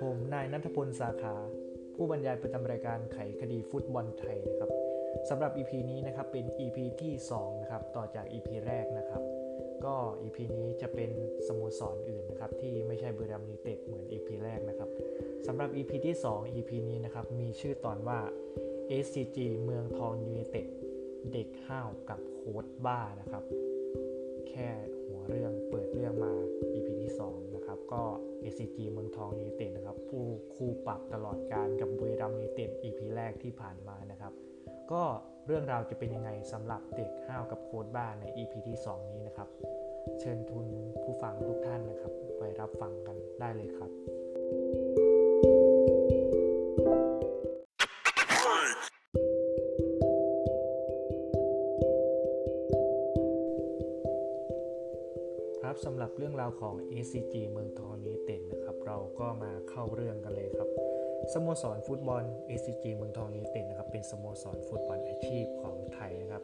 ผมนายนัทพลสาขา ผู้บรรยายประจำรายการไขคดีฟุตบอลไทยนะครับสำหรับ EP นี้นะครับเป็น EP ที่2นะครับต่อจาก EP แรกนะครับ ก็ EP นี้จะเป็นสโมสรออื่นนะครับที่ไม่ใช่บุรีรัมย์ยูไนเต็ดเหมือน EP แรกนะครับสำหรับ EP ที่ 2 EP นี้นะครับมีชื่อตอนว่า SCG เมืองทองยูไนเต็ดเด็กห้าวกับโค้ชบ้านะครับ แค่ เรื่องเปิดเรื่องมา EP ที่ 2 นะครับ ก็ SCG เมืองทองยูเนเต็ดนะครับ ผู้คู่ปรับตลอดกาลกับบุรีรัมย์ยูเนเต็ด EP แรกที่ผ่านมานะครับ ก็เรื่องราวจะเป็นยังไงสำหรับเด็กห้าวกับโค้ชบ้าใน EP ที่ 2 นี้นะครับ เชิญคุณผู้ฟังทุกท่านนะครับ ไปรับฟังกันได้เลยครับ ครับสำหรับเรื่องราวของ SCG เมืองทองยูไนเต็ดนะครับ เราก็มาเข้าเรื่องกันเลยครับสโมสรฟุตบอล SCG เมืองทองยูไนเต็ดนะครับเป็นสโมสรฟุตบอลอาชีพของไทยนะครับ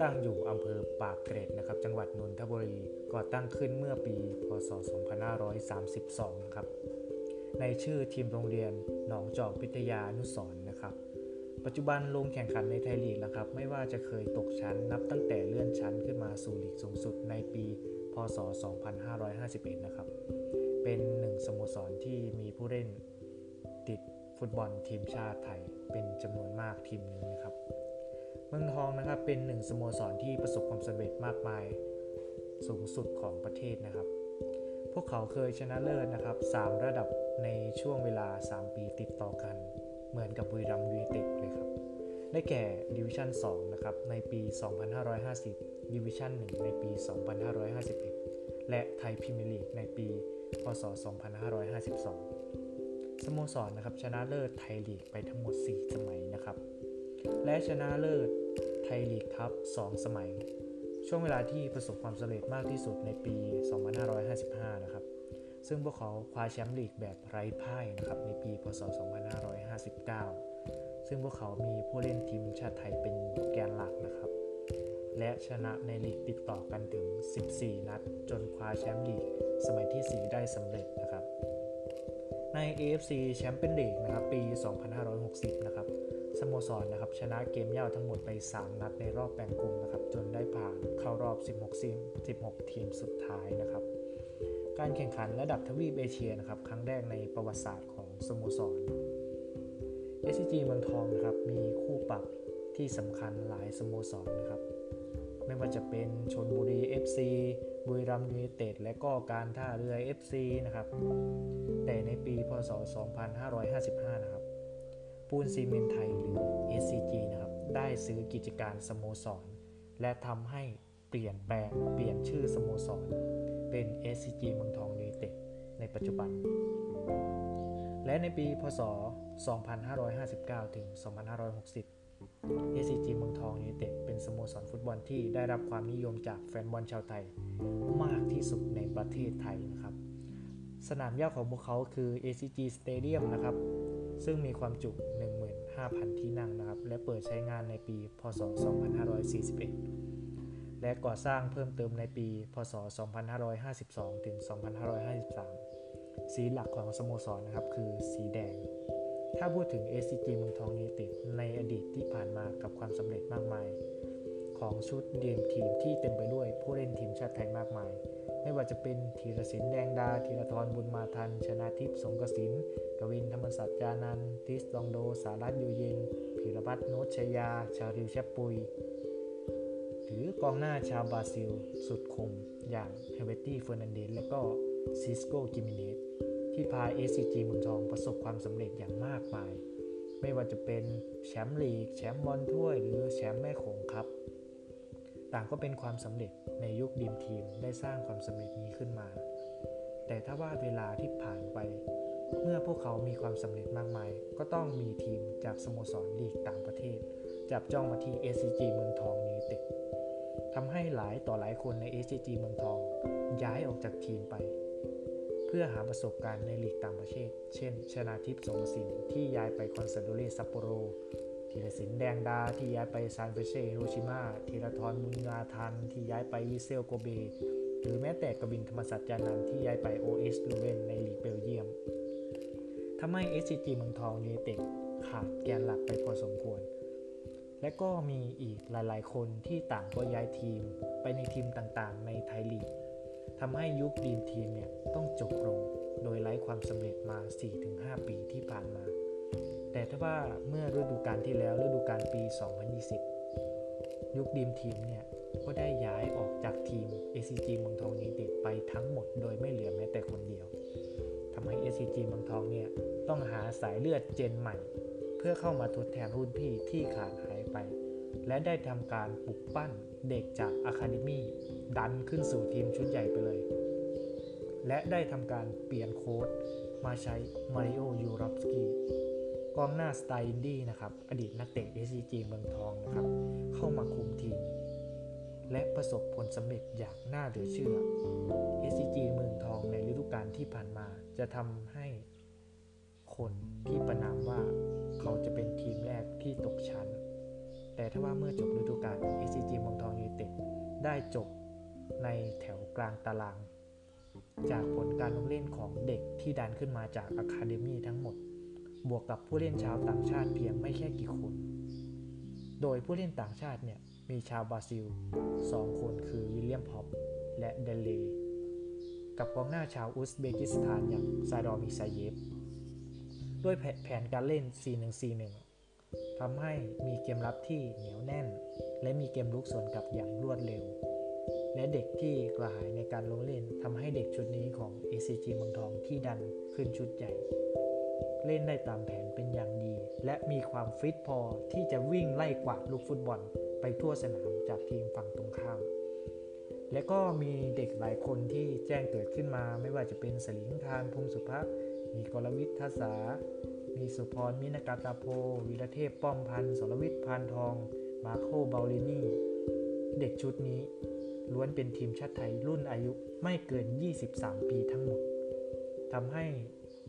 ตั้งอยู่อำเภอปากเกร็ดนะครับ จังหวัดนนทบุรีก่อตั้งขึ้นเมื่อปี พศ 2532 นะครับ ในชื่อทีมโรงเรียนหนองจอกพิทยานุสร์นะครับ ปัจจุบันลงแข่งขันในไทยลีกนะครับ ไม่ว่าจะเคยตกชั้นนับตั้งแต่เลื่อนชั้นขึ้นมาสู่ลีกสูงสุดในปี ศ 2551 นะครับ เป็นหนึ่งสโมสรที่มีผู้เล่นติดฟุตบอลทีมชาติไทย เป็นจำนวนมากทีมนี้นะครับ เมืองทองนะครับเป็นหนึ่งสโมสรที่ประสบความสำเร็จมากมายสูงสุดของประเทศนะครับ พวกเขาเคยชนะเลิศนะครับ 3 ระดับในช่วงเวลา 3 ปีติดต่อกัน เหมือนกับบุรีรัมย์ยูไนเต็ด ได้แก่ดิวิชั่น2นะครับในปี 2550 ดิวิชั่น1ในปี 2551 และไทยพรีเมียร์ลีกในปี พศ 2552 สโมสรนะครับชนะเลิศไทยลีกไปทั้งหมด 4 สมัยนะครับ และชนะเลิศไทยลีกครับ2สมัย ช่วงเวลาที่ประสบความสำเร็จมากที่สุดในปี 2555 นะครับ ซึ่งพวกเขาคว้าแชมป์ลีกแบบไร้พ่ายนะครับในปี พศ 2559 ซึ่งพวกเขามีผู้เล่นทีมชาติไทยเป็นแกนหลักนะครับ และชนะในลีกติดต่อกันถึง 14 นัด จนคว้าแชมป์ลีกสมัยที่ 4 ได้สำเร็จนะครับ ใน AFC แชมเปี้ยนลีกนะครับปี 2560 นะครับสโมสรนะครับชนะเกมเย่าทั้งหมดไป 3 นัดในรอบแบ่งกลุ่มนะครับจนได้ผ่านเข้ารอบ 16 ทีม 16 ทีมสุดท้ายนะครับ การแข่งขันระดับทวีปเอเชียนะครับครั้งแรกในประวัติศาสตร์ของสโมสร SCG เมืองทองนะครับมีคู่ปรับที่สำคัญหลายสโมสรนะครับ ไม่ว่าจะเป็นชลบุรี FC บุรีรัมย์ยูไนเต็ดและก็การท่าเรือ FC นะครับ แต่ในปีพศ 2555 นะครับ ปูนซิเมนต์ไทยหรือ SCG นะครับ ได้ซื้อกิจการสโมสร และทำให้เปลี่ยนแปลงเปลี่ยนชื่อสโมสร เป็น SCG เมืองทองยูไนเต็ดในปัจจุบัน และในปีพศ 2559 ถึง 2560 SCG เมืองทองยูไนเต็ดเป็นสโมสรฟุตบอลที่ได้รับความนิยมจากแฟนบอลชาวไทยมากที่สุดในประเทศไทยนะครับ สนามหญ้าของพวกเขาคือ ACG Stadium นะครับ ซึ่งมีความจุ 15,000 ที่นั่งนะครับ และเปิดใช้งานในปี พศ 2541 และก่อสร้างเพิ่มเติมในปี พศ 2552 ถึง 2553 สีหลักของสโมสรนะครับคือสีแดง ถ้าพูดถึง SCG เมืองทองยูไนเต็ดในอดีตที่ผ่านมากับความสำเร็จมากมาย ของชุดเดียมทีมที่เต็มไปด้วยผู้เล่นทีมชาติไทยมากมาย ไม่ว่าจะเป็นธีรศิลป์แดงดาธีรทรบุญมาทัน ชนาทิพย์สงกสินกวินธรรมสัจจานันทิสลองโด สารัตยูเย็นพีรพัฒน์โนชชยา ชาริล ชัปปุยส์ หรือกองหน้าชาวบราซิล สุดคม อย่างเฮแบร์ตี้เฟอร์นันเดสและก็ซิสโก้ ฆิเมเนซ ที่พา SCG เมืองทองประสบความสำเร็จอย่างมากมาย ไม่ว่าจะเป็นแชมป์ลีก แชมป์บอลถ้วย หรือแชมป์แม่โขงคัพ ต่างก็เป็นความสำเร็จในยุค dream team ได้สร้างความสำเร็จนี้ขึ้นมา แต่ถ้าว่าเวลาที่ผ่านไป เมื่อพวกเขามีความสำเร็จมากมาย ก็ต้องมีทีมจากสโมสรลีกต่างประเทศ จับจ้องมาที่ SCG เมืองทองยูไนเต็ดทำให้หลายต่อหลายคนใน SCG เมืองทอง ย้ายออกจากทีมไป เพื่อหาประสบการณ์ในลีกต่างประเทศ เช่น ชนาธิป สรงกระสินธ์ที่ย้ายไปคอนซาโดเล ซัปโปโรธีรศิลป์แดงดาที่ย้ายไปซานเฟรซเซ ฮิโรชิมาธีราทรบุญมาทันที่ย้ายไปวิสเซลโกเบ หรือแม้แต่กวินทร์ ธรรมสัจจานันท์ที่ย้ายไป OS ลูเวนในลีกเบลเยียมทำให้ SCG เมืองทองยูเนเต็ดขาดแกนหลักไปพอสมควร และก็มีอีกหลายๆ คนที่ต่างก็ย้ายทีมไปในทีมต่างๆ ในไทยลีก ทำให้ยุค dream team เนี่ยต้องจบลงโดยไร้ความสำเร็จมา 4-5 ปีที่ผ่านมา แต่ถ้าว่าเมื่อฤดูกาลที่แล้วฤดูกาลปี 2020 ยุค dream team เนี่ยก็ได้ย้ายออกจากทีม SCG เมืองทองยูเนเต็ดไปทั้งหมดโดยไม่เหลือแม้แต่คนเดียวทำให้ SCG เมืองทองเนี่ยต้องหาสายเลือด gen ใหม่ เพื่อเข้ามาทดแทนรุ่นพี่ที่ขาดหายไป และได้ทำการปลุกปั้นเด็กจาก academy ดันขึ้นสู่ทีมชุดใหญ่ไปเลย และได้ทำการเปลี่ยนโค้ชมาใช้มาริโอยูรอฟสกีกองหน้าสไตล์อินดี้นะครับ อดีตนักเตะ SCG เมืองทองนะครับ เข้ามาคุมทีม และประสบผลสำเร็จอย่างน่าเหลือเชื่อ SCG เมืองทองในฤดูกาลที่ผ่านมาจะทำให้คนที่ประณามว่าเขาจะเป็นทีมแรกที่ตกชั้น แต่ถ้าว่าเมื่อจบฤดูกาล SCG เมืองทองยูไนเต็ดได้จบในแถวกลางตาราง จากผลการลงเล่นของเด็กที่ดันขึ้นมาจาก academy ทั้งหมด บวกกับผู้เล่นชาวต่างชาติเพียงไม่แค่กี่คน โดยผู้เล่นต่างชาติเนี่ยมีชาวบราซิล 2 คนคือวิลเลียมพอปและเดเลกับกองหน้าชาวอุซเบกิสถานอย่างซาดอมิซาเยฟ ด้วยแผนการเล่น 4-1-4-1 ทำให้มีเกมรับที่เหนียวแน่น และมีเกมลุกสวนกลับอย่างรวดเร็ว และเด็กที่กระหายในการลงเล่นทำให้เด็กชุดนี้ของ ACG เมืองทองที่ดันขึ้นชุดใหญ่ เล่นได้ตามแผนเป็นอย่างดี และมีความฟิตพอที่จะวิ่งไล่กวาดลูกฟุตบอลไปทั่วสนามจากทีมฝั่งตรงข้าม และก็มีเด็กหลายคนที่แจ้งเกิดขึ้นมาไม่ว่าจะเป็นศฤงคาร พรมสุภะมีกรวิชญ์ทะสา มีสุพร มินากาตาโพ วีระเทพป้อมพันธุ์สรวิทย์พานทอง มาร์โค บัลลินีเด็กชุดนี้ ล้วนเป็นทีมชาติไทยรุ่นอายุไม่เกิน 23 ปีทั้งหมดทำให้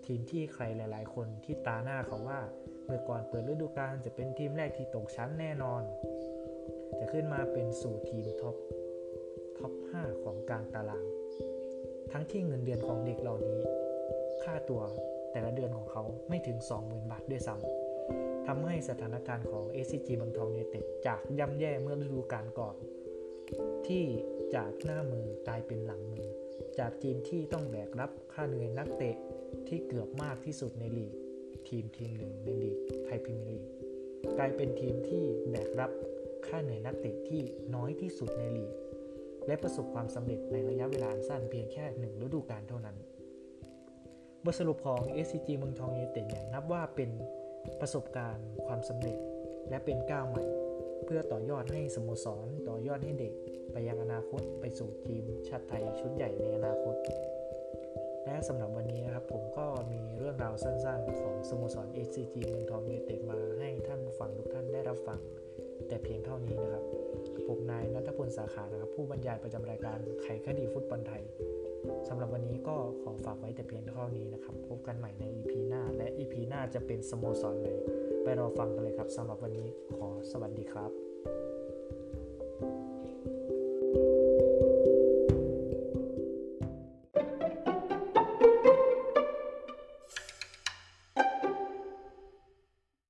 ทีมที่ใครหลาย ๆ คนที่ตราหน้าเขาว่า เมื่อก่อนเปิดฤดูกาลจะเป็นทีมแรกที่ตกชั้นแน่นอน จะขึ้นมาเป็นสู่ทีม top top 5 ของกลางตาราง ทั้งที่เงินเดือนของเด็กเหล่านี้ ค่าตัว แต่ละเดือนของเขาไม่ถึง 20,000 บาทด้วยซ้ำทำให้สถานการณ์ของ SCG เมืองทองยูไนเต็ดจากย่ำแย่เมื่อฤดูกาลก่อน ที่จากหน้ามือกลายเป็นหลังมือ จากทีมที่ต้องแบกรับค่าเหนื่อยนักเตะที่เกือบมากที่สุดในลีก ทีมทีมหนึ่งในลีกไทยพรีเมียร์ลีกกลายเป็นทีมที่แบกรับค่าเหนื่อยนักเตะที่น้อยที่สุดในลีกและประสบความสำเร็จในระยะเวลาสั้นเพียงแค่หนึ่งฤดูกาลเท่านั้น บทสรุปของ SCG เมืองทองยูไนเต็ดเนี่ยนับว่าเป็นประสบการณ์ความสำเร็จและเป็นก้าวใหม่ เพื่อต่อยอดให้สโมสร ต่อยอดให้เด็ก ไปยังอนาคตไปสู่ทีมชาติไทยชุดใหญ่ในอนาคต และสำหรับวันนี้นะครับผมก็มีเรื่องราวสั้นๆ ของสโมสร SCG เมืองทองยูไนเต็ดมาให้ท่านผู้ฟังทุกท่านได้รับฟัง แต่เพียงเท่านี้นะครับผมนายนัทพลสาขานะครับผู้บรรยายประจำรายการไขคดีฟุตบอลไทย สำหรับวันนี้ก็ขอฝากไว้แต่เพียงเท่านี้นะครับ พบกันใหม่ใน EP หน้า และ EP หน้าจะเป็นสโมสรไหนไปรอฟังกันเลยครับสำหรับวันนี้ขอสวัสดีครับ